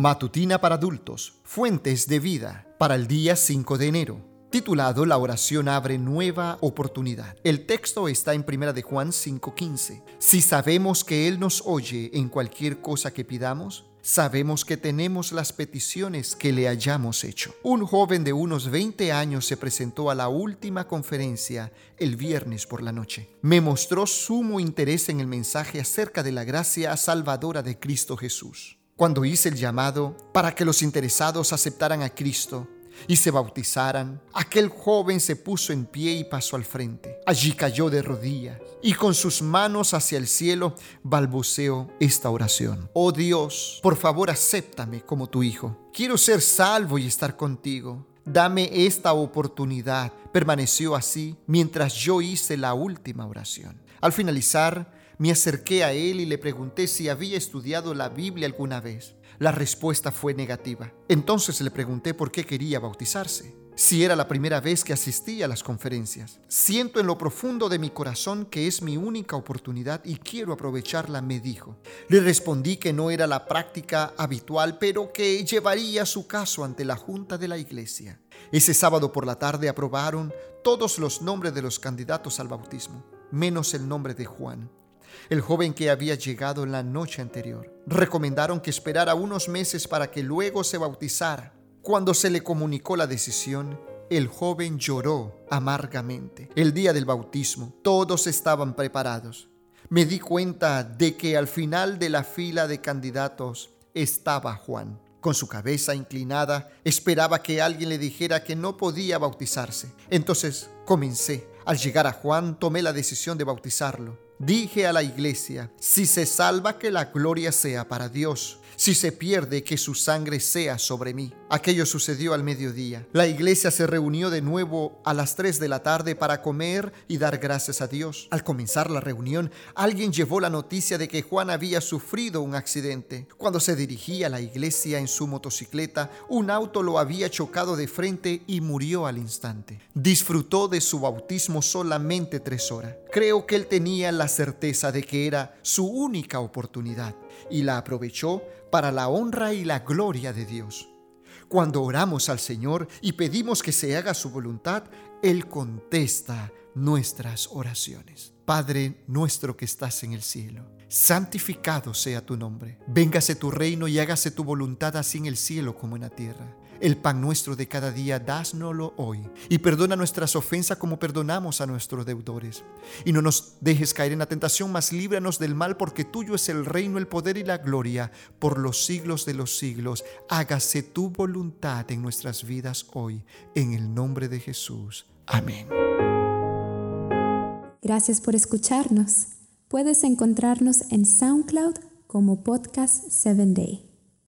Matutina para adultos, Fuentes de Vida, para el día 5 de enero. Titulado La oración abre nueva oportunidad. El texto está en 1 de Juan 5:15. Si sabemos que Él nos oye en cualquier cosa que pidamos, sabemos que tenemos las peticiones que le hayamos hecho. Un joven de unos 20 años se presentó a la última conferencia el viernes por la noche. Me mostró sumo interés en el mensaje acerca de la gracia salvadora de Cristo Jesús. Cuando hice el llamado para que los interesados aceptaran a Cristo, y se bautizaran, aquel joven se puso en pie y pasó al frente. Allí cayó de rodillas y con sus manos hacia el cielo balbuceó esta oración. Oh Dios, por favor acéptame como tu hijo. Quiero ser salvo y estar contigo. Dame esta oportunidad. Permaneció así mientras yo hice la última oración. Al finalizar, me acerqué a él y le pregunté si había estudiado la Biblia alguna vez. La respuesta fue negativa. Entonces le pregunté por qué quería bautizarse, si era la primera vez que asistía a las conferencias. Siento en lo profundo de mi corazón que es mi única oportunidad y quiero aprovecharla, me dijo. Le respondí que no era la práctica habitual, pero que llevaría su caso ante la junta de la iglesia. Ese sábado por la tarde aprobaron todos los nombres de los candidatos al bautismo, menos el nombre de Juan el joven que había llegado la noche anterior. Recomendaron que esperara unos meses para que luego se bautizara. Cuando se le comunicó la decisión, el joven lloró amargamente. El día del bautismo, todos estaban preparados. Me di cuenta de que al final de la fila de candidatos estaba Juan. Con su cabeza inclinada, esperaba que alguien le dijera que no podía bautizarse. Entonces comencé. Al llegar a Juan, tomé la decisión de bautizarlo. Dije a la iglesia, si se salva que la gloria sea para Dios, si se pierde que su sangre sea sobre mí. Aquello sucedió al mediodía. La iglesia se reunió de nuevo a las 3 de la tarde para comer y dar gracias a Dios. Al comenzar la reunión, alguien llevó la noticia de que Juan había sufrido un accidente. Cuando se dirigía a la iglesia en su motocicleta, un auto lo había chocado de frente y murió al instante. Disfrutó de su bautismo solamente tres horas. Creo que él tenía la certeza de que era su única oportunidad y la aprovechó para la honra y la gloria de Dios. Cuando oramos al Señor y pedimos que se haga su voluntad, Él contesta nuestras oraciones. Padre nuestro que estás en el cielo, santificado sea tu nombre. Véngase tu reino y hágase tu voluntad así en el cielo como en la tierra. El pan nuestro de cada día, dásnoslo hoy. Y perdona nuestras ofensas como perdonamos a nuestros deudores. Y no nos dejes caer en la tentación, mas líbranos del mal, porque tuyo es el reino, el poder y la gloria por los siglos de los siglos. Hágase tu voluntad en nuestras vidas hoy, en el nombre de Jesús. Amén. Gracias por escucharnos. Puedes encontrarnos en SoundCloud como Podcast 7 Day.